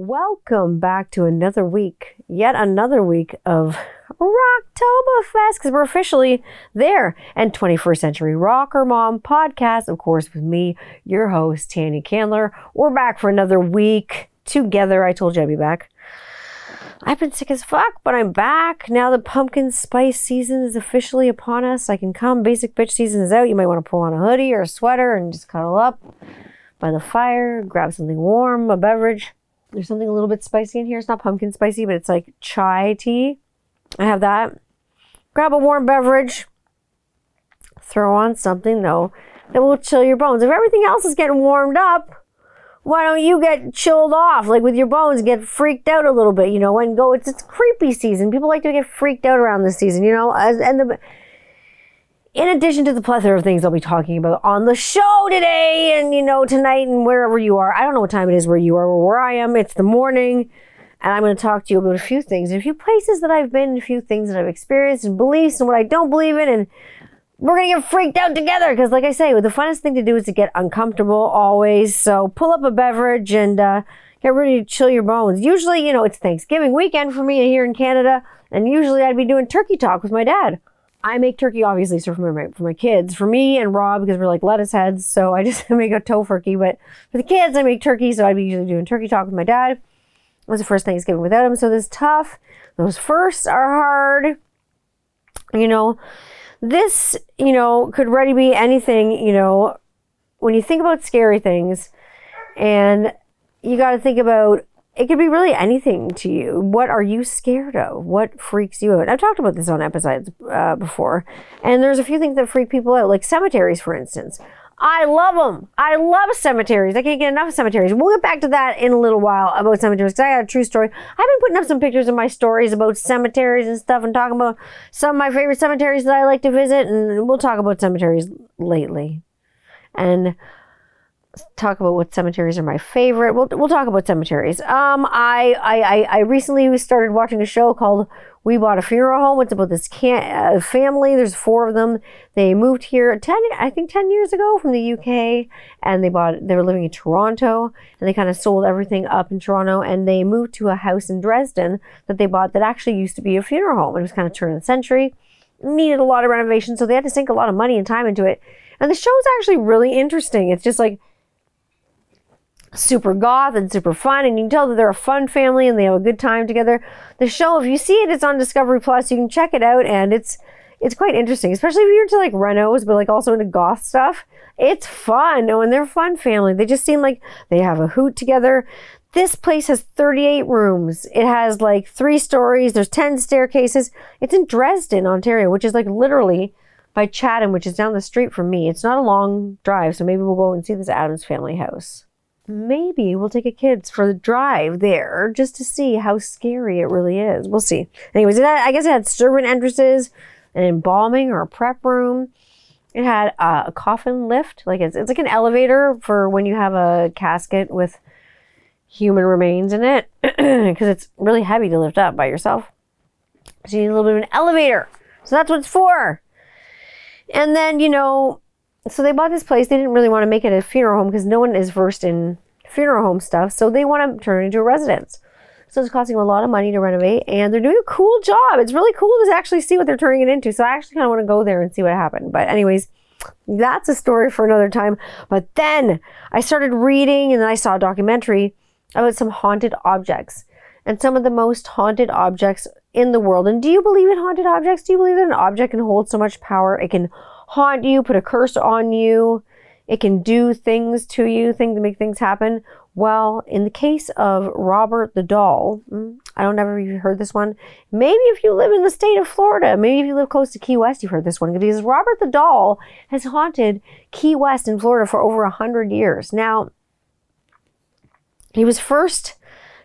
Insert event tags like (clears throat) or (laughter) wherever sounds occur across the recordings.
Welcome back to another week, yet another week of Rocktoberfest, because we're officially there. And 21st Century Rocker Mom podcast, of course, with me, your host, Tanya Candler. We're back for another week together. I told you I'd be back. I've been sick as fuck, but I'm back. Now the pumpkin spice season is officially upon us. I can come. Basic bitch season is out. You might want to pull on a hoodie or a sweater and just cuddle up by the fire, grab something warm, a beverage. There's something a little bit spicy in here. It's not pumpkin spicy, but it's like chai tea. I have that. Grab a warm beverage. Throw on something though that will chill your bones. If everything else is getting warmed up, why don't you get chilled off, like with your bones, get freaked out a little bit, you know, and go, it's, it's creepy season. People like to get freaked out around this season, you know, and the, in addition to the plethora of things I'll be talking about on the show today and, you know, tonight and wherever you are. I don't know what time it is where you are or where I am. It's the morning. And I'm going to talk to you about a few things, a few places that I've been, a few things that I've experienced and beliefs and what I don't believe in. And we're going to get freaked out together. Because, like I say, the funnest thing to do is to get uncomfortable always. So pull up a beverage and uh, get ready to chill your bones. Usually, you know, it's Thanksgiving weekend for me here in Canada. And usually I'd be doing turkey talk with my dad. I make turkey obviously so for my for my kids, for me and Rob because we're like lettuce heads, so I (laughs) just make a tofurkey. But for the kids, I make turkey, so I'd be usually doing turkey talk with my dad. It was the first Thanksgiving without him, so this is tough. Those firsts are hard. You know, this you know could ready be anything. You know, when you think about scary things, and you got to think about it could be really anything to you. What are you scared of? What freaks you out? I've talked about this on episodes uh, before, and there's a few things that freak people out, like cemeteries, for instance. I love them. I love cemeteries. I can't get enough of cemeteries. We'll get back to that in a little while about cemeteries because I got a true story. I've been putting up some pictures of my stories about cemeteries and stuff and talking about some of my favorite cemeteries that I like to visit, and we'll talk about cemeteries lately. And talk about what cemeteries are my favorite. We'll, we'll talk about cemeteries. Um, I, I, I recently started watching a show called We Bought a Funeral Home. It's about this can- uh, family. There's four of them. They moved here 10, I think 10 years ago from the UK and they bought, they were living in Toronto and they kind of sold everything up in Toronto and they moved to a house in Dresden that they bought that actually used to be a funeral home. It was kind of turn of the century, needed a lot of renovation. So they had to sink a lot of money and time into it. And the show's actually really interesting. It's just like, super goth and super fun and you can tell that they're a fun family and they have a good time together. The show if you see it it's on discovery plus. You can check it out and it's it's quite interesting especially if you're into like renos but like also into goth stuff. It's fun oh and they're a fun family. They just seem like they have a hoot together. This place has 38 rooms. It has like three stories. There's 10 staircases. It's in dresden ontario which is like literally by chatham which is down the street from me. It's not a long drive so maybe we'll go and see this Addams family house maybe we'll take a kids for the drive there just to see how scary it really is. We'll see. Anyways, had, I guess it had servant entrances, an embalming or a prep room. It had uh, a coffin lift, like it's, it's like an elevator for when you have a casket with human remains in it, (clears throat) because it's really heavy to lift up by yourself. So you need a little bit of an elevator. So that's what it's for. And then, you know, so they bought this place. They didn't really want to make it a funeral home because no one is versed in funeral home stuff. So they want to turn it into a residence. So it's costing a lot of money to renovate, and they're doing a cool job. It's really cool to actually see what they're turning it into. So I actually kind of want to go there and see what happened. But anyways, that's a story for another time. But then I started reading, and then I saw a documentary about some haunted objects and some of the most haunted objects in the world. And do you believe in haunted objects? Do you believe that an object can hold so much power? It can haunt you, put a curse on you. It can do things to you, things to make things happen. Well, in the case of Robert the Doll, hmm, I don't if you've heard this one. Maybe if you live in the state of Florida, maybe if you live close to Key West, you've heard this one because Robert the Doll has haunted Key West in Florida for over a hundred years. Now, he was first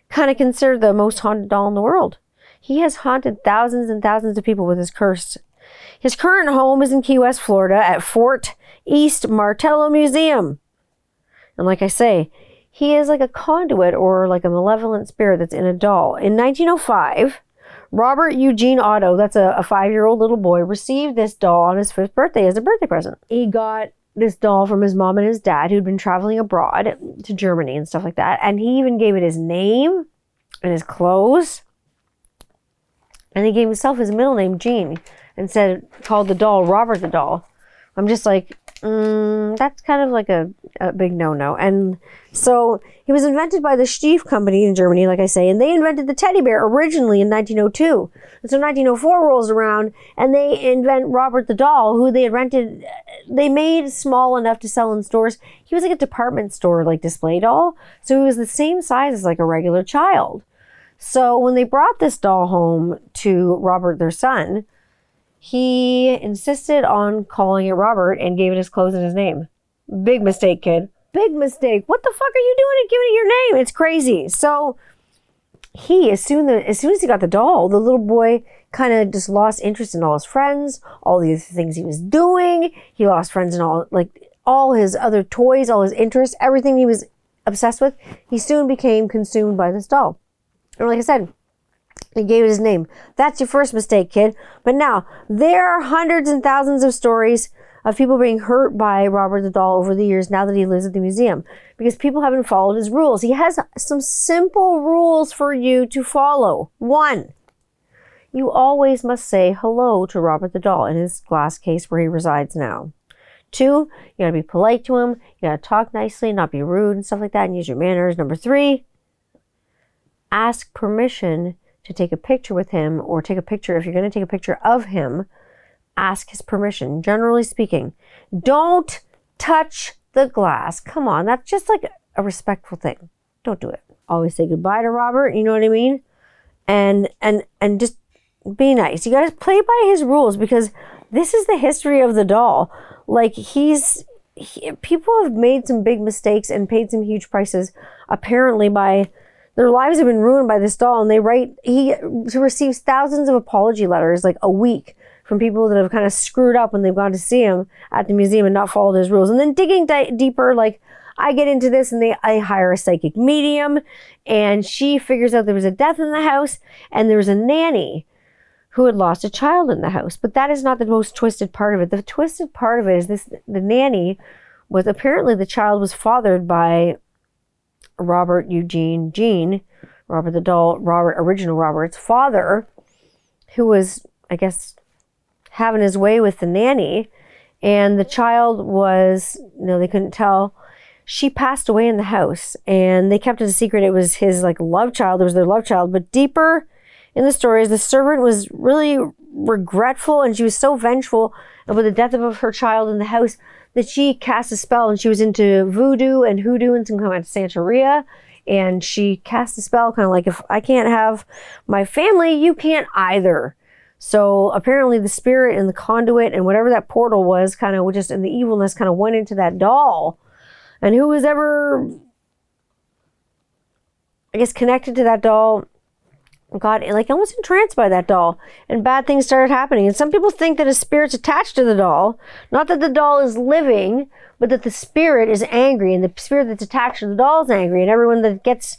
kind of considered the most haunted doll in the world. He has haunted thousands and thousands of people with his curse his current home is in Key West, Florida at Fort East Martello Museum. And like I say, he is like a conduit or like a malevolent spirit that's in a doll. In 1905, Robert Eugene Otto, that's a, a five year old little boy, received this doll on his fifth birthday as a birthday present. He got this doll from his mom and his dad who'd been traveling abroad to Germany and stuff like that. And he even gave it his name and his clothes. And he gave himself his middle name, Gene, and said, called the doll Robert the doll. I'm just like, mm, that's kind of like a, a big no no. And so he was invented by the Steiff Company in Germany, like I say, and they invented the teddy bear originally in 1902. And so 1904 rolls around and they invent Robert the doll, who they had rented, they made small enough to sell in stores. He was like a department store, like display doll. So he was the same size as like a regular child. So when they brought this doll home to Robert, their son, he insisted on calling it Robert and gave it his clothes and his name. Big mistake, kid. Big mistake. What the fuck are you doing and giving it your name? It's crazy. So he, as soon as, as soon as he got the doll, the little boy kind of just lost interest in all his friends, all the things he was doing. He lost friends in all like all his other toys, all his interests, everything he was obsessed with. He soon became consumed by this doll. And like I said, he gave it his name. That's your first mistake, kid. But now, there are hundreds and thousands of stories of people being hurt by Robert the Doll over the years now that he lives at the museum because people haven't followed his rules. He has some simple rules for you to follow. One, you always must say hello to Robert the Doll in his glass case where he resides now. Two, you gotta be polite to him, you gotta talk nicely, not be rude and stuff like that, and use your manners. Number three, ask permission to take a picture with him or take a picture, if you're going to take a picture of him, ask his permission, generally speaking. Don't touch the glass. Come on, that's just like a respectful thing. Don't do it. Always say goodbye to Robert, you know what I mean? And and and just be nice. You to play by his rules because this is the history of the doll. Like he's he, people have made some big mistakes and paid some huge prices apparently by their lives have been ruined by this doll and they write he receives thousands of apology letters like a week from people that have kind of screwed up when they've gone to see him at the museum and not followed his rules. And then digging di- deeper like i get into this and they i hire a psychic medium and she figures out there was a death in the house and there was a nanny who had lost a child in the house. But that is not the most twisted part of it. The twisted part of it is this the nanny was apparently the child was fathered by Robert Eugene Gene, Robert the doll, Robert, original Robert's father, who was, I guess, having his way with the nanny. And the child was, you know, they couldn't tell. She passed away in the house and they kept it a secret. It was his like love child. It was their love child. But deeper in the stories, the servant was really regretful and she was so vengeful about the death of her child in the house that she cast a spell and she was into voodoo and hoodoo and some kind of Santeria. And she cast a spell kind of like, if I can't have my family, you can't either. So apparently the spirit and the conduit and whatever that portal was kind of just, and the evilness kind of went into that doll. And who was ever, I guess, connected to that doll got like I almost entranced by that doll and bad things started happening. And some people think that a spirit's attached to the doll not that the doll is living but that the spirit is angry and the spirit that's attached to the doll is angry and everyone that gets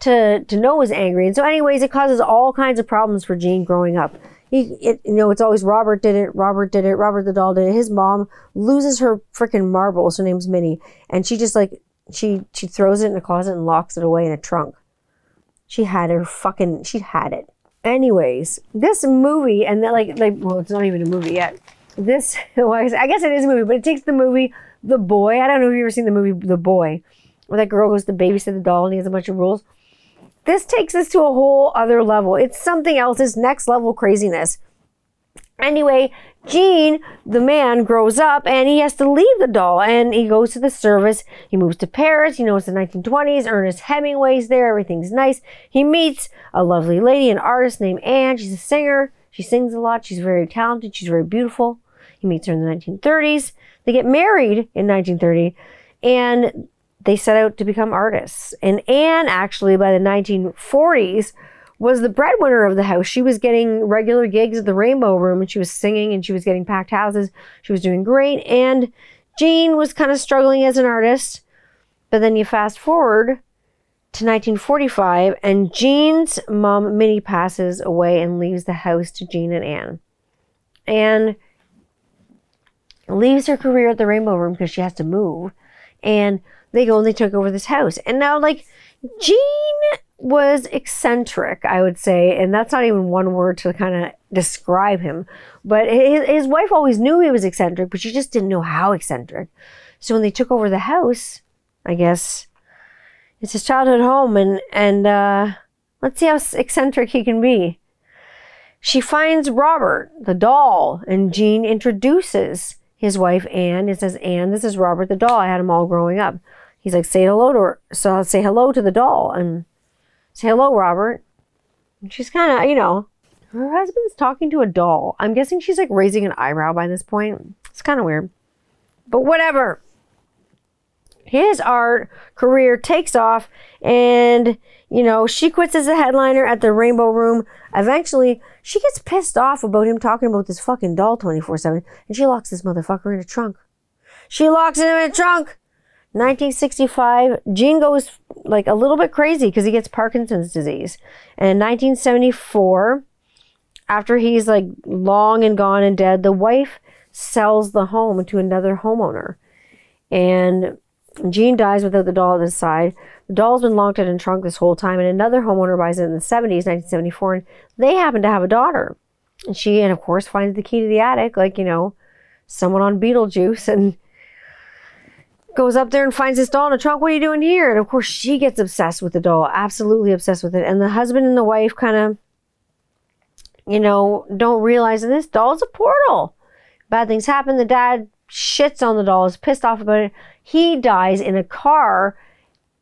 to to know is angry. And so anyways it causes all kinds of problems for gene growing up. He it, you know it's always robert did it robert did it robert the doll did it. His mom loses her freaking marbles her name's minnie and she just like she she throws it in a closet and locks it away in a trunk she had her fucking, she had it. Anyways, this movie, and then like, like, well, it's not even a movie yet. This, (laughs) well, I guess it is a movie, but it takes the movie The Boy. I don't know if you've ever seen the movie The Boy, where that girl goes to babysit the doll and he has a bunch of rules. This takes us to a whole other level. It's something else. It's next level craziness. Anyway, Gene, the man, grows up and he has to leave the doll and he goes to the service. He moves to Paris. You know, it's the 1920s. Ernest Hemingway's there. Everything's nice. He meets a lovely lady, an artist named Anne. She's a singer. She sings a lot. She's very talented. She's very beautiful. He meets her in the 1930s. They get married in 1930 and they set out to become artists. And Anne, actually, by the 1940s, was the breadwinner of the house. She was getting regular gigs at the Rainbow Room and she was singing and she was getting packed houses. She was doing great. And Gene was kind of struggling as an artist. But then you fast forward to 1945 and Gene's mom, Minnie, passes away and leaves the house to Gene and Anne. And leaves her career at the Rainbow Room because she has to move. And they go and they took over this house. And now, like, Gene was eccentric, I would say. And that's not even one word to kind of describe him. But his, his wife always knew he was eccentric, but she just didn't know how eccentric. So when they took over the house, I guess it's his childhood home. And, and, uh, let's see how eccentric he can be. She finds Robert, the doll, and Gene introduces his wife Anne. It says, Anne, this is Robert the doll. I had him all growing up. He's like, say hello to her. So I'll say hello to the doll and say hello, Robert. And she's kind of, you know, her husband's talking to a doll. I'm guessing she's like raising an eyebrow by this point. It's kind of weird. But whatever. His art career takes off and you know, she quits as a headliner at the Rainbow Room. Eventually, she gets pissed off about him talking about this fucking doll 24 7, and she locks this motherfucker in a trunk. She locks him in a trunk! 1965, Gene goes like a little bit crazy because he gets Parkinson's disease. And in 1974, after he's like long and gone and dead, the wife sells the home to another homeowner. And Gene dies without the doll at his side. The doll's been locked in a trunk this whole time, and another homeowner buys it in the 70s, 1974, and they happen to have a daughter. And she, and of course, finds the key to the attic, like, you know, someone on Beetlejuice, (laughs) and goes up there and finds this doll in a trunk. What are you doing here? And of course, she gets obsessed with the doll, absolutely obsessed with it. And the husband and the wife kind of, you know, don't realize that this doll's a portal. Bad things happen. The dad shits on the doll, is pissed off about it. He dies in a car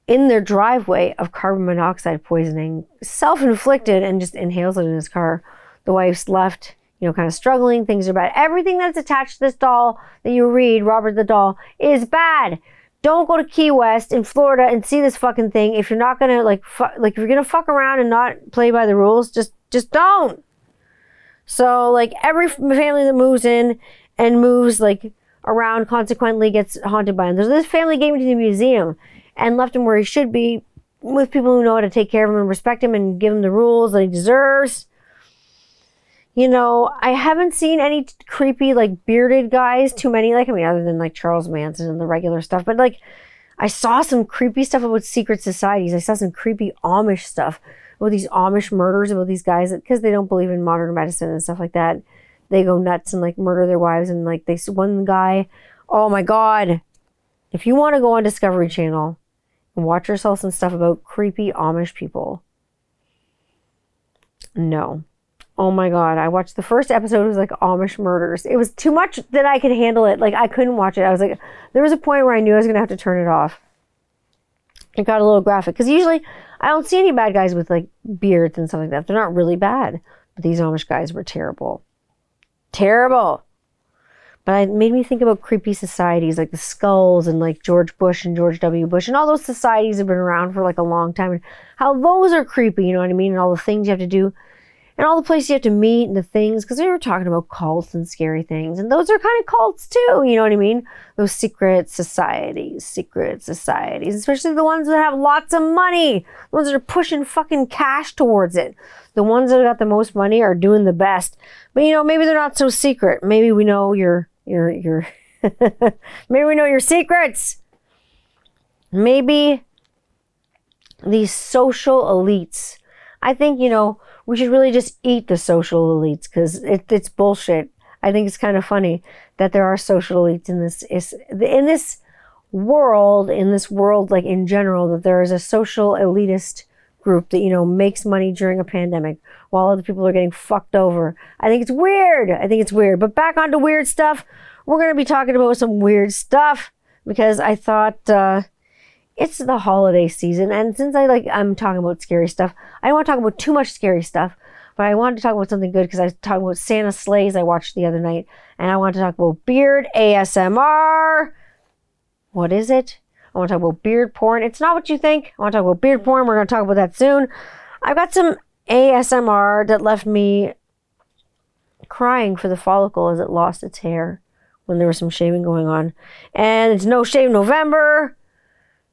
in their driveway of carbon monoxide poisoning, self inflicted, and just inhales it in his car. The wife's left, you know, kind of struggling. Things are bad. Everything that's attached to this doll that you read, Robert the Doll, is bad. Don't go to Key West in Florida and see this fucking thing if you're not gonna like, fu- like if you're gonna fuck around and not play by the rules. Just, just don't. So like every family that moves in and moves like around consequently gets haunted by him. There's this family gave him to the museum and left him where he should be with people who know how to take care of him and respect him and give him the rules that he deserves. You know, I haven't seen any creepy, like bearded guys, too many, like, I mean, other than like Charles Manson and the regular stuff, but like, I saw some creepy stuff about secret societies. I saw some creepy Amish stuff about these Amish murders about these guys because they don't believe in modern medicine and stuff like that. They go nuts and like murder their wives and like this one guy. Oh my god! If you want to go on Discovery Channel and watch yourself some stuff about creepy Amish people. No. Oh my god, I watched the first episode it was like Amish murders. It was too much that I could handle it. Like I couldn't watch it. I was like there was a point where I knew I was going to have to turn it off. It got a little graphic cuz usually I don't see any bad guys with like beards and stuff like that. They're not really bad. But these Amish guys were terrible. Terrible. But it made me think about creepy societies like the Skulls and like George Bush and George W. Bush and all those societies have been around for like a long time and how those are creepy, you know what I mean? And all the things you have to do and all the places you have to meet and the things because they were talking about cults and scary things. And those are kind of cults too, you know what I mean? Those secret societies, secret societies, especially the ones that have lots of money, the ones that are pushing fucking cash towards it. The ones that got the most money are doing the best. But you know, maybe they're not so secret. Maybe we know you're your your (laughs) maybe we know your secrets. Maybe these social elites. I think, you know, we should really just eat the social elites because it, it's bullshit. I think it's kind of funny that there are social elites in this in this world, in this world, like in general, that there is a social elitist group that, you know, makes money during a pandemic while other people are getting fucked over. I think it's weird. I think it's weird. But back onto weird stuff, we're to be talking about some weird stuff because I thought uh, it's the holiday season. And since I like, I'm talking about scary stuff, I don't want to talk about too much scary stuff. But I wanted to talk about something good because I was talking about Santa Sleighs I watched the other night. And I want to talk about beard ASMR. What is it? I want to talk about beard porn. It's not what you think. I want to talk about beard porn. We're going to talk about that soon. I've got some ASMR that left me crying for the follicle as it lost its hair when there was some shaving going on. And it's No Shave November.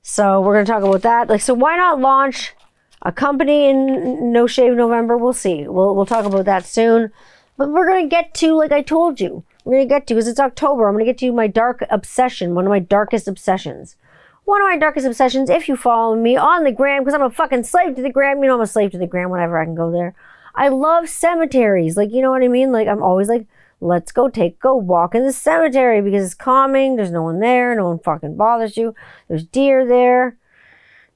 So we're going to talk about that. Like, so why not launch a company in No shave November? We'll see. We'll, we'll talk about that soon. But we're going to get to, like I told you, we're going to get to because it's October. I'm going to get to my dark obsession, one of my darkest obsessions. One of my darkest obsessions, if you follow me on the gram, because I'm a fucking slave to the gram, you know, I'm a slave to the gram whenever I can go there. I love cemeteries. Like, you know what I mean? Like, I'm always like, let's go take, go walk in the cemetery because it's calming. There's no one there. No one fucking bothers you. There's deer there.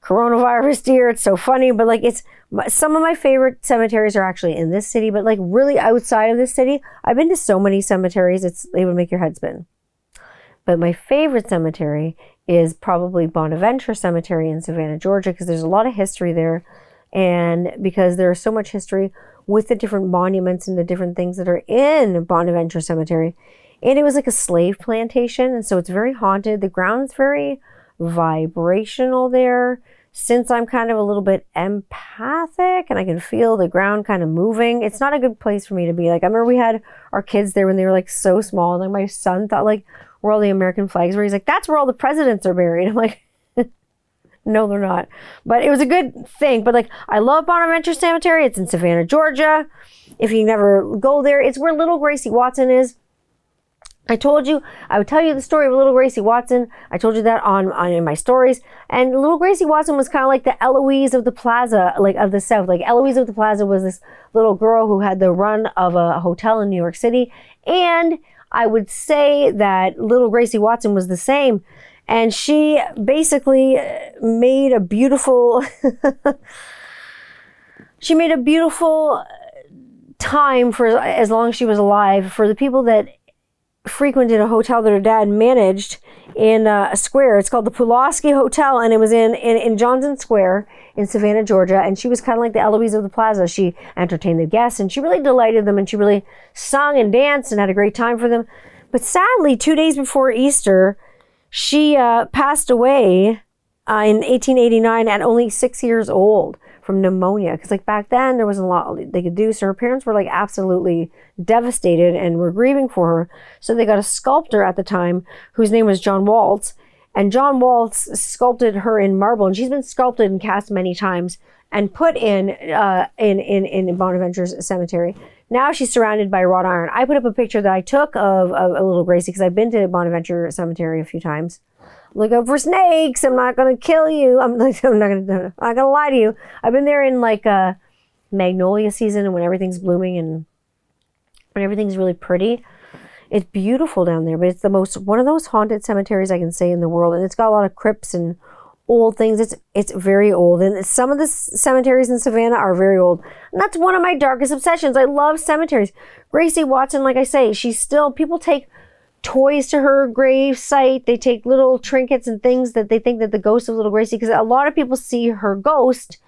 Coronavirus deer. It's so funny, but like, it's some of my favorite cemeteries are actually in this city, but like really outside of this city, I've been to so many cemeteries, it's they would make your head spin. But my favorite cemetery is probably Bonaventure Cemetery in Savannah, Georgia, because there's a lot of history there. And because there's so much history with the different monuments and the different things that are in Bonaventure Cemetery. And it was like a slave plantation. And so it's very haunted. The ground's very vibrational there since I'm kind of a little bit empathic and I can feel the ground kind of moving, it's not a good place for me to be. Like, I remember we had our kids there when they were like so small. And like, my son thought like where all the American flags were. He's like, that's where all the presidents are buried. (laughs) I'm like, no, they're not. But it was a good thing. But like, I love Bonaventure Cemetery. It's in Savannah, Georgia. If you never go there, it's where little Gracie Watson is. I told you I would tell you the story of little Gracie Watson. I told you that on, on in my stories. And little Gracie Watson was kind of like the Eloise of the Plaza, like of the South. Like Eloise of the Plaza was this little girl who had the run of a hotel in New York City. And I would say that little Gracie Watson was the same. And she basically made a beautiful, (laughs) she made a beautiful time for as long as she was alive for the people that frequented a hotel that her dad managed in uh, a square. It's called the Pulaski Hotel, and it was in, in, in Johnson Square in Savannah, Georgia. And she was kind of like the Eloise of the Plaza. She entertained the guests, and she really delighted them, and she really sung and danced and had a great time for them. But sadly, two days before Easter, she uh, passed away uh, in 1889 at only six years old from pneumonia. Because like back then there wasn't a lot they could do. So her parents were like absolutely devastated and were grieving for her. So they got a sculptor at the time whose name was John Walz. And John Walz sculpted her in marble, and she's been sculpted and cast many times and put in uh, in in in Bonaventure's cemetery. Now she's surrounded by wrought iron. I put up a picture that I took of, of a little Gracie because I've been to Bonaventure Cemetery a few times look out for snakes. I'm not gonna kill you. I'm, I'm (laughs) not gonna. I'm not gonna lie to you. I've been there in like a uh, magnolia season and when everything's blooming and when everything's really pretty. It's beautiful down there, but it's the most one of those haunted cemeteries I can say in the world, and it's got a lot of crypts and old things. It's it's very old, and some of the cemeteries in Savannah are very old. And that's one of my darkest obsessions. I love cemeteries. Gracie Watson, like I say, she's still people take toys to her grave site. They take little trinkets and things that they think that the ghost of little Gracie, because a lot of people see her ghost.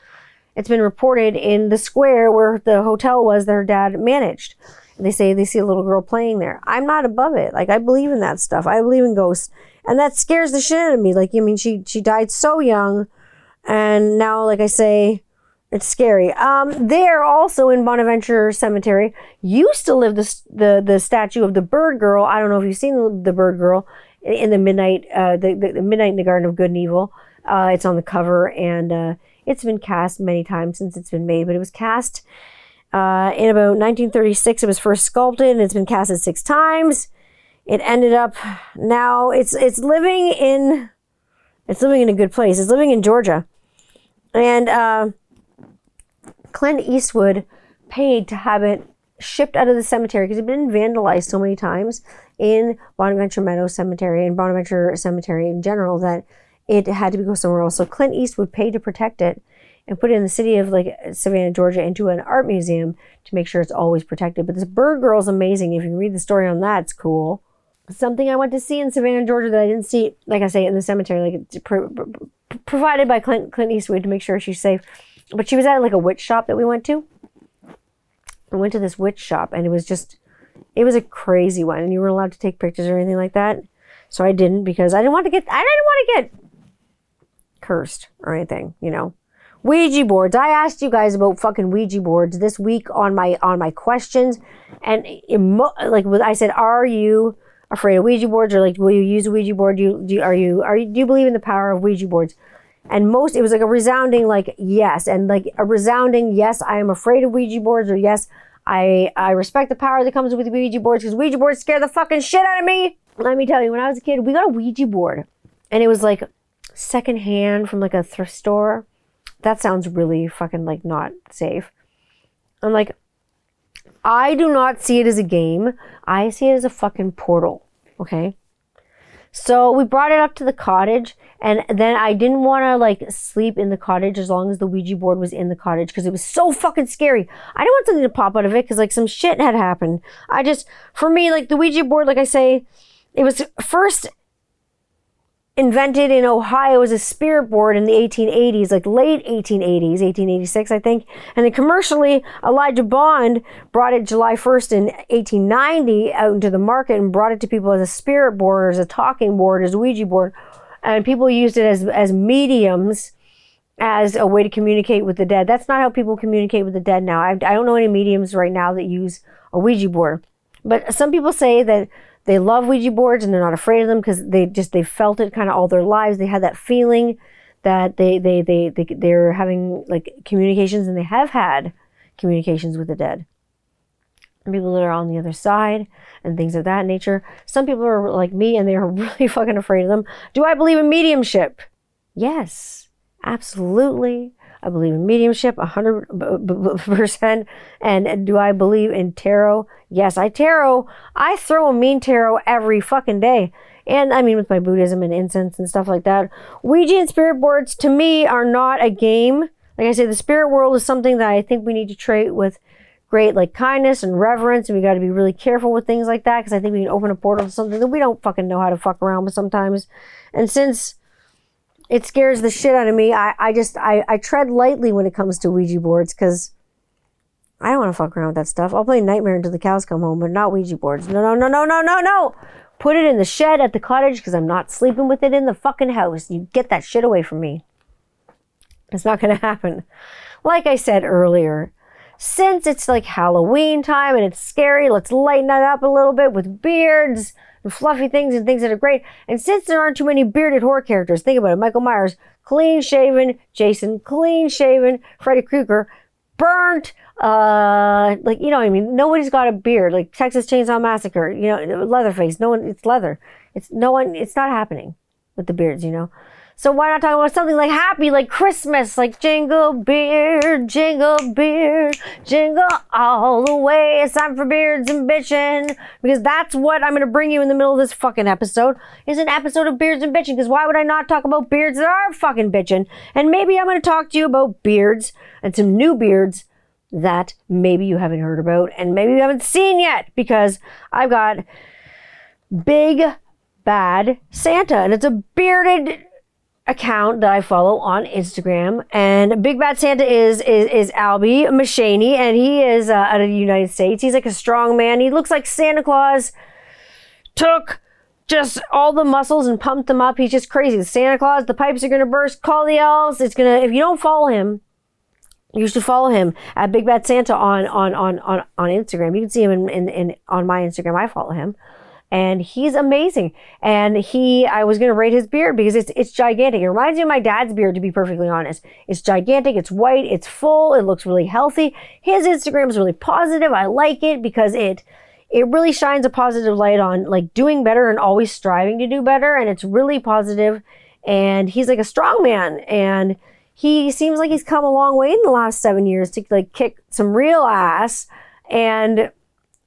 It's been reported in the square where the hotel was that her dad managed. They say they see a little girl playing there. I'm not above it. Like I believe in that stuff. I believe in ghosts, and that scares the shit out of me. Like I mean, she she died so young, and now, like I say, it's scary. Um, there also in Bonaventure Cemetery used to live the, the, the statue of the bird girl. I don't know if you've seen the, bird girl in the midnight, uh, the, the, the, midnight in the Garden of Good and Evil. Uh, it's on the cover and, uh, it's been cast many times since it's been made, but it was cast, uh, in about 1936. It was first sculpted and it's been casted six times. It ended up now it's, it's living in, it's living in a good place. It's living in Georgia. And, uh, Clint Eastwood paid to have it shipped out of the cemetery because it had been vandalized so many times in Bonaventure Meadow Cemetery and Bonaventure Cemetery in general that it had to go somewhere else. So Clint Eastwood paid to protect it and put it in the city of like Savannah, Georgia, into an art museum to make sure it's always protected. But this bird girl is amazing. If you read the story on that, it's cool. Something I went to see in Savannah, Georgia that I didn't see, like I say, in the cemetery, like pro- provided by Clint, Clint Eastwood to make sure she's safe but she was at like a witch shop that we went to. We went to this witch shop and it was just, it was a crazy one. And you weren't allowed to take pictures or anything like that. So I didn't because I didn't want to get, I didn't want to get cursed or anything, you know. Ouija boards. I asked you guys about fucking Ouija boards this week on my on my questions, and emo- like I said, are you afraid of Ouija boards or like will you use a Ouija board? Do you, do you, are you are you do you believe in the power of Ouija boards? And most, it was like a resounding, like, yes. And like a resounding, yes, I am afraid of Ouija boards, or yes, I I respect the power that comes with Ouija boards because Ouija boards scare the fucking shit out of me. Let me tell you, when I was a kid, we got a Ouija board, and it was like secondhand from like a thrift store. That sounds really fucking like not safe. I'm like, I do not see it as a game. I see it as a fucking portal. Okay. So we brought it up to the cottage, and then I didn't want to like sleep in the cottage as long as the Ouija board was in the cottage because it was so fucking scary. I didn't want something to pop out of it because like some shit had happened. I just, for me, like the Ouija board, like I say, it was first invented in Ohio as a spirit board in the 1880s, like late 1880s, 1886, I think. And then commercially, Elijah Bond brought it July 1st in 1890 out into the market and brought it to people as a spirit board, as a talking board, as a Ouija board. And people used it as, as mediums as a way to communicate with the dead. That's not how people communicate with the dead now. I, I don't know any mediums right now that use a Ouija board. But some people say that they love Ouija boards and they're not afraid of them because they just they felt it kind of all their lives. They had that feeling that they they they, they they're having like communications and they have had communications with the dead. People that are on the other side and things of that nature. Some people are like me and they're (laughs) really fucking afraid of them. Do I believe in mediumship? Yes, absolutely. I believe in mediumship 100%. And do I believe in tarot? Yes, I tarot. I throw a mean tarot every fucking day. And I mean, with my Buddhism and incense and stuff like that. Ouija and spirit boards to me are not a game. Like I say, the spirit world is something that I think we need to treat with great like kindness and reverence. And we got to be really careful with things like that because I think we can open a portal to something that we don't fucking know how to fuck around with sometimes. And since it scares the shit out of me. I, I just I, I tread lightly when it comes to Ouija boards because I don't want to fuck around with that stuff. I'll play Nightmare until the cows come home, but not Ouija boards. No, no, no, no, no, no, no. Put it in the shed at the cottage because I'm not sleeping with it in the fucking house. You get that shit away from me. It's not going (laughs) to happen. Like I said earlier, since it's like Halloween time and it's scary, let's lighten it up a little bit with beards fluffy things and things that are great. And since there aren't too many bearded horror characters, think about it. Michael Myers, clean shaven, Jason, clean shaven, Freddy Krueger, burnt, uh, like, you know I mean? Nobody's got a beard, like Texas Chainsaw Massacre, you know, Leatherface. No one, it's leather. It's no one, it's not happening with the beards, you know? So why not talk about something like happy, like Christmas, like jingle beer, jingle beer, jingle all the way. It's time for beards and bitching because that's what I'm to bring you in the middle of this fucking episode. Is an episode of beards and bitching because why would I not talk about beards that are fucking bitching? And maybe I'm to talk to you about beards and some new beards that maybe you haven't heard about and maybe you haven't seen yet because I've got big bad Santa and it's a bearded account that I follow on Instagram. And Big Bad Santa is is, is Albie Mashaney, and he is uh, out of the United States. He's like a strong man. He looks like Santa Claus took just all the muscles and pumped them up. He's just crazy. Santa Claus, the pipes are gonna burst. Call the elves. It's gonna. If you don't follow him, you should follow him at Big Bad Santa on on on on, on Instagram. You can see him in, in, in on my Instagram. I follow him and he's amazing. And he, I was going to rate his beard because it's, it's gigantic. It reminds me of my dad's beard, to be perfectly honest. It's gigantic. It's white. It's full. It looks really healthy. His Instagram is really positive. I like it because it, it really shines a positive light on like doing better and always striving to do better. And it's really positive. And he's like a strong man. And he seems like he's come a long way in the last seven years to like kick some real ass and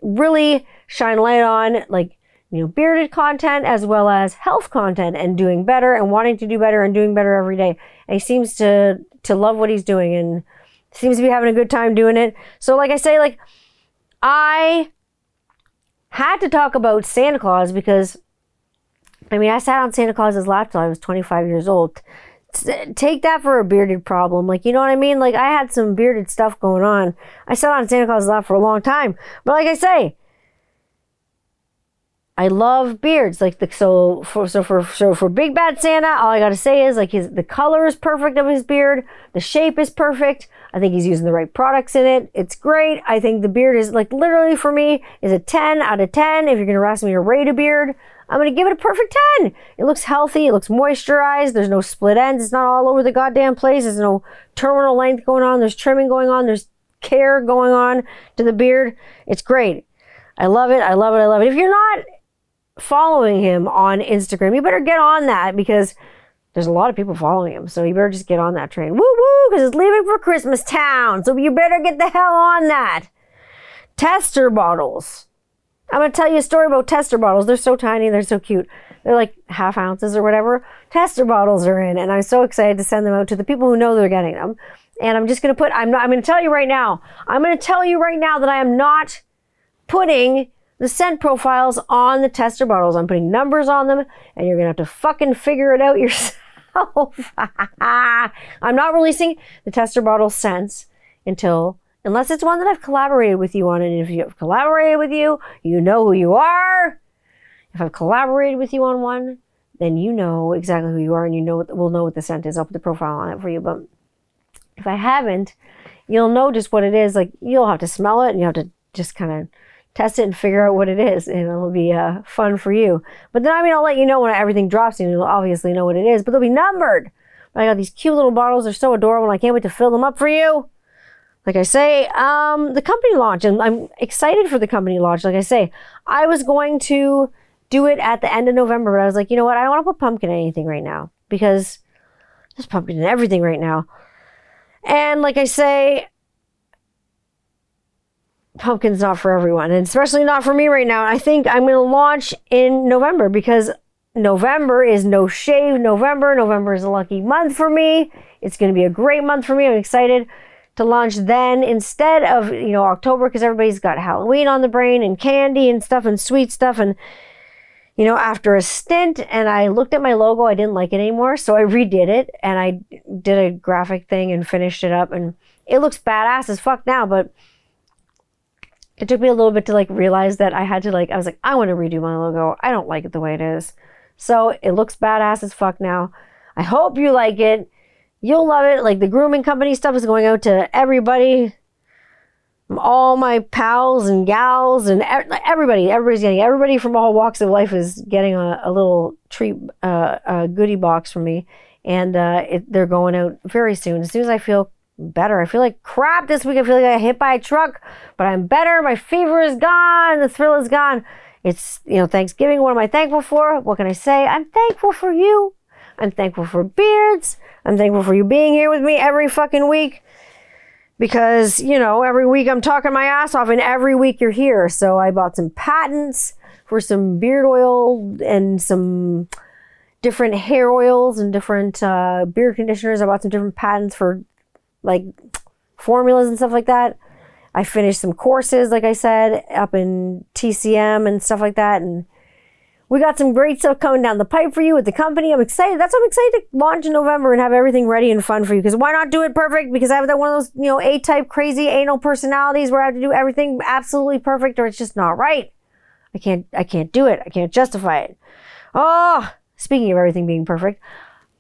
really shine light on like you know, bearded content as well as health content and doing better and wanting to do better and doing better every day. And he seems to to love what he's doing and seems to be having a good time doing it. So like I say, like I had to talk about Santa Claus because I mean I sat on Santa Claus's lap till I was 25 years old. Take that for a bearded problem. Like, you know what I mean? Like, I had some bearded stuff going on. I sat on Santa Claus's lap for a long time. But like I say, I love beards. Like the so for so for so for Big Bad Santa, all I gotta say is like his the color is perfect of his beard, the shape is perfect. I think he's using the right products in it. It's great. I think the beard is like literally for me is a 10 out of 10. If you're gonna ask me to rate a beard, I'm gonna give it a perfect 10. It looks healthy, it looks moisturized, there's no split ends, it's not all over the goddamn place, there's no terminal length going on, there's trimming going on, there's care going on to the beard. It's great. I love it. I love it. I love it. If you're not following him on Instagram, you better get on that because there's a lot of people following him. So you better just get on that train. Woo woo, because it's leaving for Christmas town. So you better get the hell on that. Tester bottles. I'm going to tell you a story about tester bottles. They're so tiny, they're so cute. They're like half ounces or whatever. Tester bottles are in, and I'm so excited to send them out to the people who know they're getting them. And I'm just going to put, I'm not, I'm going to tell you right now, I'm going to tell you right now that I am not putting the scent profiles on the tester bottles. I'm putting numbers on them, and you're to have to fucking figure it out (laughs) yourself. (laughs) I'm not releasing the tester bottle scents until unless it's one that I've collaborated with you on. And if you have collaborated with you, you know who you are. If I've collaborated with you on one, then you know exactly who you are and you know we'll know what the scent is. I'll put the profile on it for you. But if I haven't, you'll know just what it is. Like you'll have to smell it and you have to just kind of test it and figure out what it is and it'll be uh, fun for you. But then, I mean, I'll let you know when everything drops and you'll obviously know what it is, but they'll be numbered. I got these cute little bottles. They're so adorable and I can't wait to fill them up for you like I say, um, the company launch, and I'm excited for the company launch. Like I say, I was going to do it at the end of November, but I was like, you know what? I don't want to put pumpkin in anything right now because there's pumpkin in everything right now. And like I say, pumpkin's not for everyone, and especially not for me right now. I think I'm going to launch in November because November is no shave November. November is a lucky month for me. It's going to be a great month for me. I'm excited to launch then instead of, you know, October because everybody's got Halloween on the brain and candy and stuff and sweet stuff. And, you know, after a stint and I looked at my logo, I didn't like it anymore. So I redid it and I did a graphic thing and finished it up. And it looks badass as fuck now, but it took me a little bit to like realize that I had to like, I was like, I want to redo my logo. I don't like it the way it is. So it looks badass as fuck now. I hope you like it. You'll love it. Like the grooming company stuff is going out to everybody. All my pals and gals and everybody, everybody's getting everybody from all walks of life is getting a, a little treat, uh, a goodie box from me, and uh, it, they're going out very soon. As soon as I feel better, I feel like crap this week. I feel like I got hit by a truck, but I'm better. My fever is gone. The thrill is gone. It's you know Thanksgiving. What am I thankful for? What can I say? I'm thankful for you. I'm thankful for beards. I'm thankful for you being here with me every fucking week because, you know, every week I'm talking my ass off and every week you're here. So I bought some patents for some beard oil and some different hair oils and different uh, beard conditioners. I bought some different patents for like formulas and stuff like that. I finished some courses, like I said, up in TCM and stuff like that. And we got some great stuff coming down the pipe for you with the company. I'm excited. That's what I'm excited to launch in November and have everything ready and fun for you. Because why not do it perfect? Because I have that one of those, you know, A-type crazy anal personalities where I have to do everything absolutely perfect or it's just not right. I can't, I can't do it. I can't justify it. Oh, speaking of everything being perfect,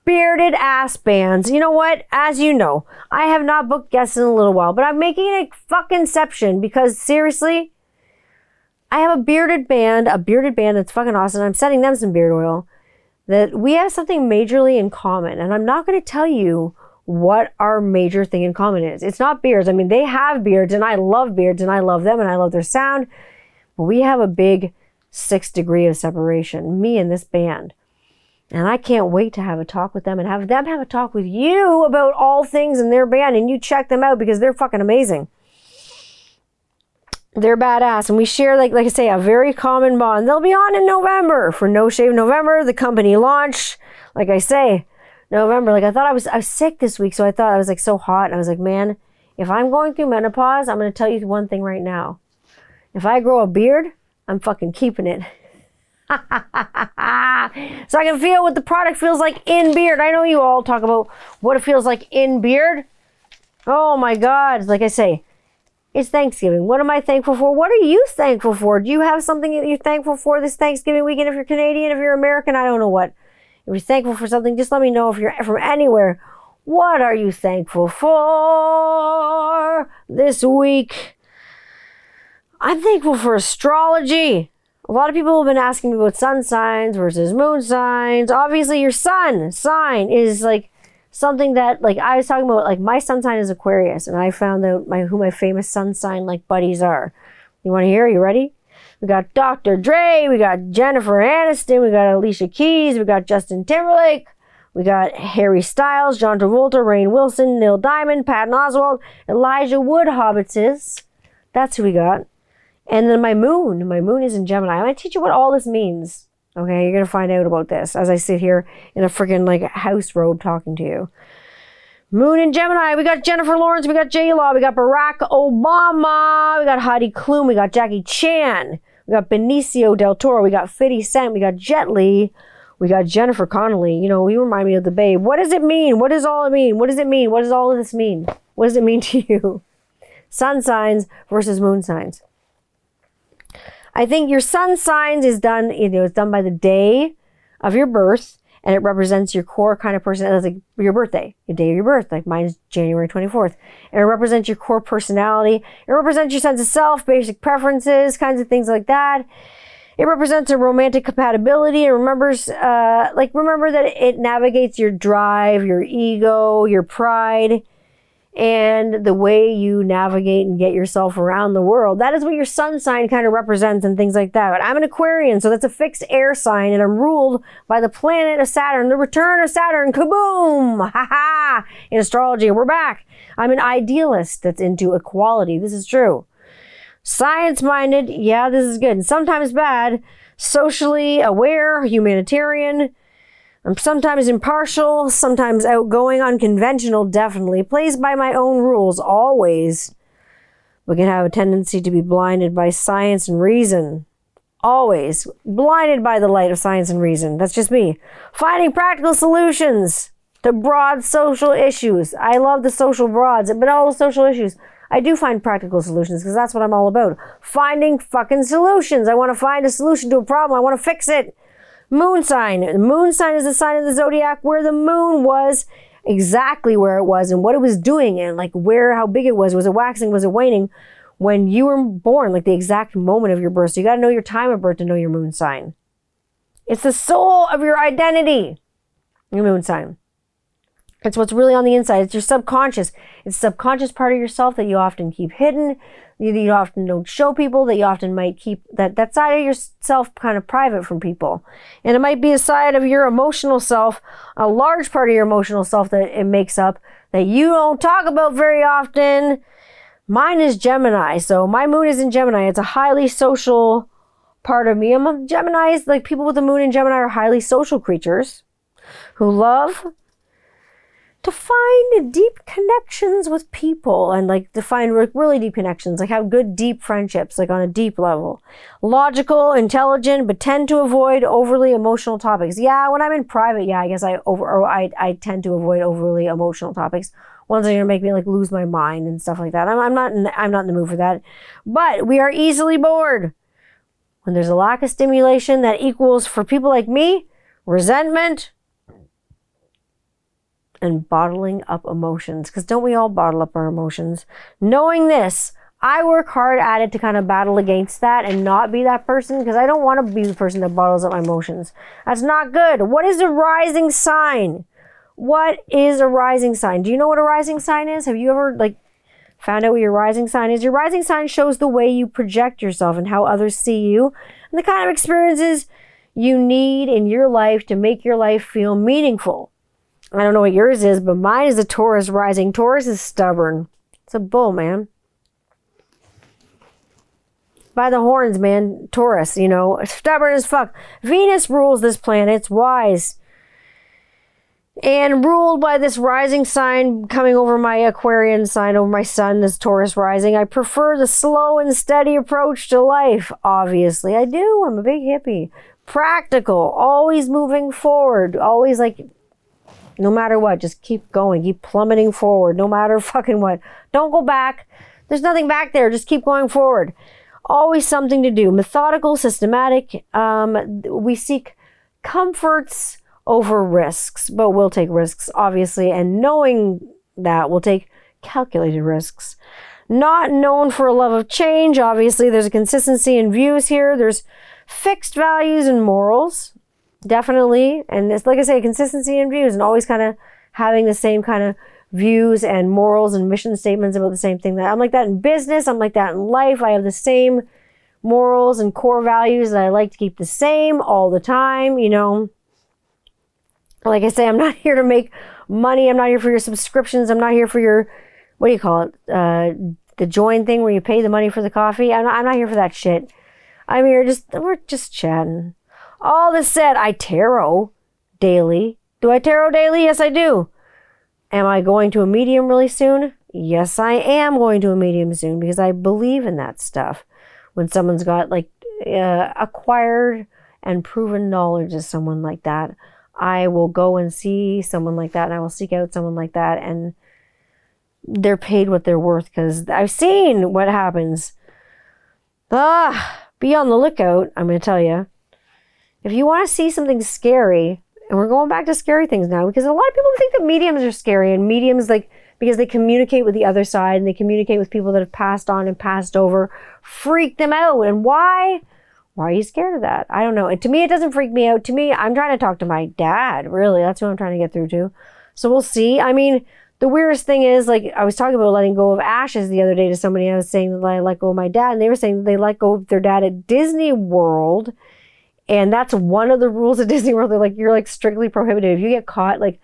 bearded ass bands. You know what? As you know, I have not booked guests in a little while, but I'm making a fucking exception because seriously, I have a bearded band, a bearded band that's fucking awesome. I'm sending them some beard oil. That we have something majorly in common. And I'm not going to tell you what our major thing in common is. It's not beards. I mean, they have beards and I love beards and I love them and I love their sound. But we have a big six degree of separation, me and this band. And I can't wait to have a talk with them and have them have a talk with you about all things in their band. And you check them out because they're fucking amazing they're badass and we share like like I say a very common bond. They'll be on in November for No Shave November, the company launch. Like I say, November. Like I thought I was I was sick this week, so I thought I was like so hot. And I was like, man, if I'm going through menopause, I'm gonna tell you one thing right now. If I grow a beard, I'm fucking keeping it. (laughs) so I can feel what the product feels like in beard. I know you all talk about what it feels like in beard. Oh my god. Like I say, it's Thanksgiving. What am I thankful for? What are you thankful for? Do you have something that you're thankful for this Thanksgiving weekend? If you're Canadian, if you're American, I don't know what. If you're thankful for something, just let me know if you're from anywhere. What are you thankful for this week? I'm thankful for astrology. A lot of people have been asking me about sun signs versus moon signs. Obviously, your sun sign is like something that like I was talking about like my sun sign is Aquarius and I found out my who my famous sun sign like buddies are. You want to hear? You ready? We got Dr. Dre, we got Jennifer Aniston, we got Alicia Keys, we got Justin Timberlake, we got Harry Styles, John Travolta, Rainn Wilson, Neil Diamond, Patton Oswalt, Elijah Wood Hobbitses. That's who we got. And then my moon, my moon is in Gemini. I'm gonna teach you what all this means. Okay, you're gonna find out about this as I sit here in a freaking like house robe talking to you. Moon in Gemini, we got Jennifer Lawrence, we got J Law, we got Barack Obama, we got Heidi Klum, we got Jackie Chan, we got Benicio del Toro, we got 50 Cent, we got Jet Li, we got Jennifer Connelly. You know, you remind me of the babe. What does it mean? What does all it mean? What does it mean? What does all of this mean? What does it mean (laughs) to you? Sun signs versus moon signs. I think your sun signs is done, you know, it's done by the day of your birth and it represents your core kind of person. It's like your birthday, your day of your birth. Like mine is January 24th. And it represents your core personality. It represents your sense of self, basic preferences, kinds of things like that. It represents a romantic compatibility. It remembers, uh, like, remember that it navigates your drive, your ego, your pride and the way you navigate and get yourself around the world. That is what your sun sign kind of represents and things like that. But I'm an Aquarian, so that's a fixed air sign, and I'm ruled by the planet of Saturn, the return of Saturn. Kaboom! (laughs) Ha ha! In astrology, we're back. I'm an idealist that's into equality. This is true. Science minded, yeah, this is good. And sometimes bad. Socially aware, humanitarian, I'm sometimes impartial, sometimes outgoing, unconventional, definitely. Plays by my own rules, always. We can have a tendency to be blinded by science and reason. Always. Blinded by the light of science and reason. That's just me. Finding practical solutions to broad social issues. I love the social broads, but all the social issues. I do find practical solutions because that's what I'm all about. Finding fucking solutions. I want to find a solution to a problem. I want to fix it. Moon sign. The moon sign is the sign of the zodiac where the moon was exactly where it was and what it was doing and like where, how big it was. Was it waxing? Was it waning? When you were born, like the exact moment of your birth. So you got to know your time of birth to know your moon sign. It's the soul of your identity, your moon sign. It's what's really on the inside. It's your subconscious. It's the subconscious part of yourself that you often keep hidden, you, you often don't show people, that you often might keep that, that side of yourself kind of private from people. And it might be a side of your emotional self, a large part of your emotional self that it makes up that you don't talk about very often. Mine is Gemini. So my moon is in Gemini. It's a highly social part of me. I'm a Gemini. Is like people with the moon in Gemini are highly social creatures who love to find deep connections with people and like to find really deep connections, like have good deep friendships, like on a deep level. Logical, intelligent, but tend to avoid overly emotional topics. Yeah, when I'm in private, yeah, I guess I over I I tend to avoid overly emotional topics. Ones that are gonna make me like lose my mind and stuff like that. I'm, I'm not in, I'm not in the mood for that. But we are easily bored. When there's a lack of stimulation that equals for people like me, resentment, and bottling up emotions. Because don't we all bottle up our emotions? Knowing this, I work hard at it to kind of battle against that and not be that person because I don't want to be the person that bottles up my emotions. That's not good. What is a rising sign? What is a rising sign? Do you know what a rising sign is? Have you ever like found out what your rising sign is? Your rising sign shows the way you project yourself and how others see you and the kind of experiences you need in your life to make your life feel meaningful. I don't know what yours is, but mine is a Taurus rising. Taurus is stubborn. It's a bull, man. By the horns, man. Taurus, you know, stubborn as fuck. Venus rules this planet. It's wise. And ruled by this rising sign coming over my Aquarian sign, over my sun, this Taurus rising, I prefer the slow and steady approach to life. Obviously, I do. I'm a big hippie. Practical, always moving forward, always like no matter what, just keep going, keep plummeting forward, no matter (laughs) fucking what. Don't go back. There's nothing back there. Just keep going forward. Always something to do. Methodical, systematic. Um, we seek comforts over risks, but we'll take risks, obviously. And knowing that, we'll take calculated risks. Not known for a love of change, obviously. There's a consistency in views here. There's fixed values and morals definitely. And it's like I say, consistency in views and always kind of having the same kind of views and morals and mission statements about the same thing that I'm like that in business, I'm like that in life. I have the same morals and core values that I like to keep the same all the time, you know. Like I say, I'm (laughs) not here to make money. I'm not here for your subscriptions. I'm not here for your what do you call it? Uh, the join thing where you pay the money for the coffee. I'm not, I'm not here for that shit. I'm here just we're just chatting. All this said, I tarot daily. Do I tarot daily? Yes, I do. Am I going to a medium really soon? Yes, I am going to a medium soon because I believe in that stuff. When someone's got like uh, acquired and proven knowledge of someone like that, I will go and see someone like that and I will seek out someone like that and they're paid what they're worth because I've seen what happens. Ah, be on the lookout, I'm going to tell you. If you want to see something scary, and we're going back to scary things now because a lot of people think that mediums are scary and mediums like because they communicate with the other side and they communicate with people that have passed on and passed over freak them out. And why why are you scared of that? I don't know. And to me it doesn't freak me out. To me i'm trying to talk to my dad really. That's who i'm trying to get through to. So we'll see. I mean the weirdest thing is like i was talking about letting go of ashes the other day to somebody i was saying that i let go of my dad and they were saying they let go of their dad at disney world and that's one of the rules of (laughs) Disney World. They're like, you're like strictly prohibited. If you get caught like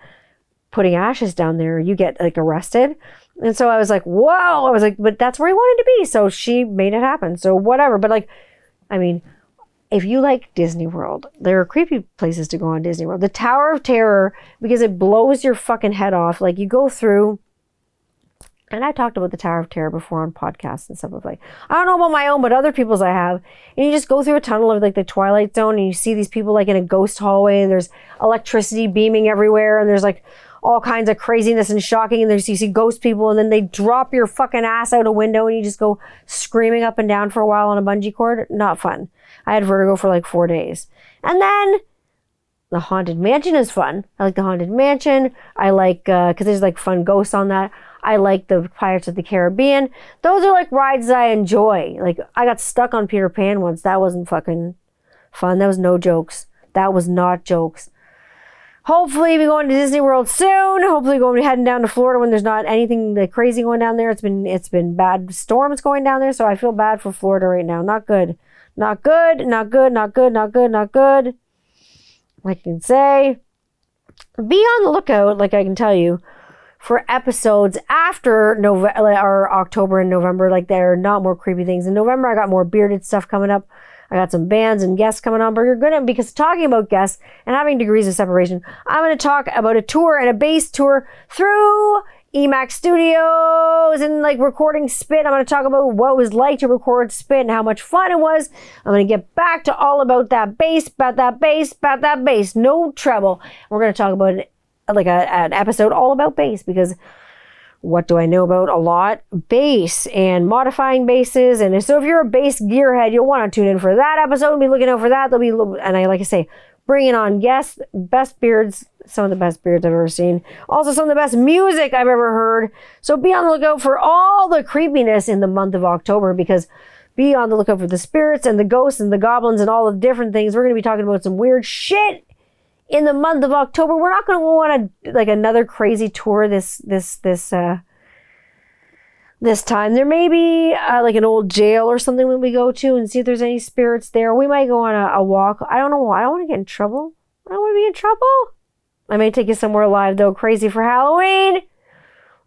putting ashes down there, you get like arrested. And so I was like, whoa. I was like, but that's where he wanted to be. So she made it happen. So whatever. But like, I mean, if you like Disney World, there are creepy places to go on Disney World. The Tower of Terror, because it blows your fucking head off. Like you go through and I talked about the Tower of Terror before on podcasts and stuff. Of like, I don't know about my own, but other people's I have. And you just go through a tunnel of like the Twilight Zone, and you see these people like in a ghost hallway, and there's electricity beaming everywhere, and there's like all kinds of craziness and shocking. And there's you see ghost people, and then they drop your fucking ass out a window, and you just go screaming up and down for a while on a bungee cord. Not fun. I had vertigo for like four days, and then the haunted mansion is fun. I like the haunted mansion. I like because uh, there's like fun ghosts on that. I like the Pirates of the Caribbean. Those are like rides that I enjoy. Like I got stuck on Peter Pan once. That wasn't fucking fun. That was no jokes. That was not jokes. Hopefully, we going to Disney World soon. Hopefully, going to heading down to Florida when there's not anything like crazy going down there. It's been it's been bad storms going down there, so I feel bad for Florida right now. Not good. Not good. Not good. Not good. Not good. Not good. Like I can say, be on the lookout. Like I can tell you for episodes after November or October and November. Like there are not more creepy things. In November, I got more bearded stuff coming up. I got some bands and guests coming on, but you're gonna because talking about guests and having degrees of separation, I'm gonna talk about a tour and a bass tour through Emax Studios and like recording Spit. I'm going to talk about what it was like to record Spit and how much fun it was. I'm going to get back to all about that bass, about that bass, about that bass. No treble. We're going to talk about it like a, an episode all about bass because what do I know about a lot? Bass and modifying basses. And so if you're a bass gearhead, you'll want to tune in for that episode. And be looking out for that. There'll be, and I like to say, bringing on guests, best beards, some of the best beards I've ever seen. Also, some of the best music I've ever heard. So be on the lookout for all the creepiness in the month of October because be on the lookout for the spirits and the ghosts and the goblins and all the different things. We're going to be talking about some weird shit in the month of October. We're not going to want to like another crazy tour this this this uh this time. There may be uh, like an old jail or something when we go to and see if there's any spirits there. We might go on a, a walk. I don't know. I don't want to get in trouble. I don't want to be in trouble. I may take you somewhere alive though, crazy for Halloween.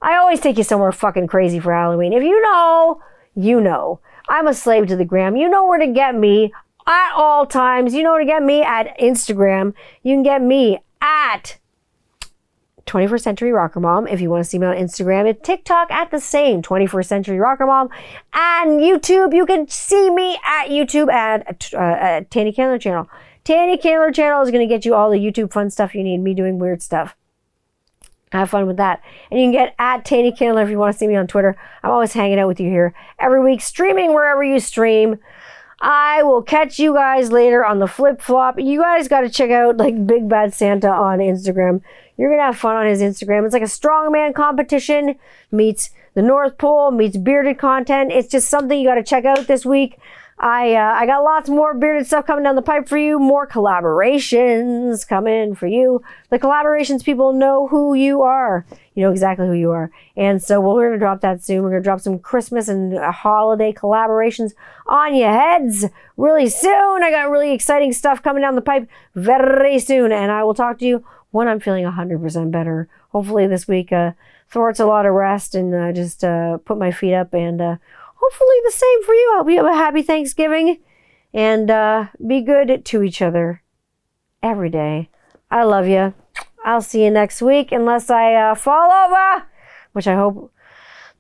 I always take you somewhere fucking crazy for Halloween. If you know, you know. I'm a slave to the gram. You know where to get me at all times. You know where to get me at Instagram. You can get me at 21st Century Rocker Mom if you want to see me on Instagram. And TikTok at the same 21st Century Rocker Mom. And YouTube, you can see me at YouTube at, uh, at Tanny Candler channel. Tanny Candler channel is going to get you all the YouTube fun stuff you need, me doing weird stuff. Have fun with that. And you can get at Tanny Candler if you want to see me on Twitter. I'm always hanging out with you here every week, streaming wherever you stream. I will catch you guys later on the flip flop. You guys got to check out like Big Bad Santa on Instagram. You're to have fun on his Instagram. It's like a strongman competition meets the North Pole meets bearded content. It's just something you got to check out this week. I uh, I got lots more bearded stuff coming down the pipe for you. More collaborations coming for you. The collaborations people know who you are. You know exactly who you are. And so we're going to drop that soon. We're to drop some Christmas and holiday collaborations on your heads really soon. I got really exciting stuff coming down the pipe very soon. And I will talk to you when I'm feeling 100% better. Hopefully this week, uh, thwarts a lot of rest and uh, just uh, put my feet up and uh, hopefully the same for you. You have a happy Thanksgiving and uh, be good to each other every day. I love you. I'll see you next week unless I uh, fall over, which I hope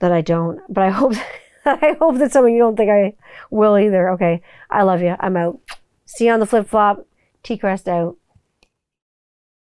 that I don't. But I hope (laughs) I hope that some of you don't think I will either. Okay, I love you. I'm out. See you on the flip flop. T Crest out.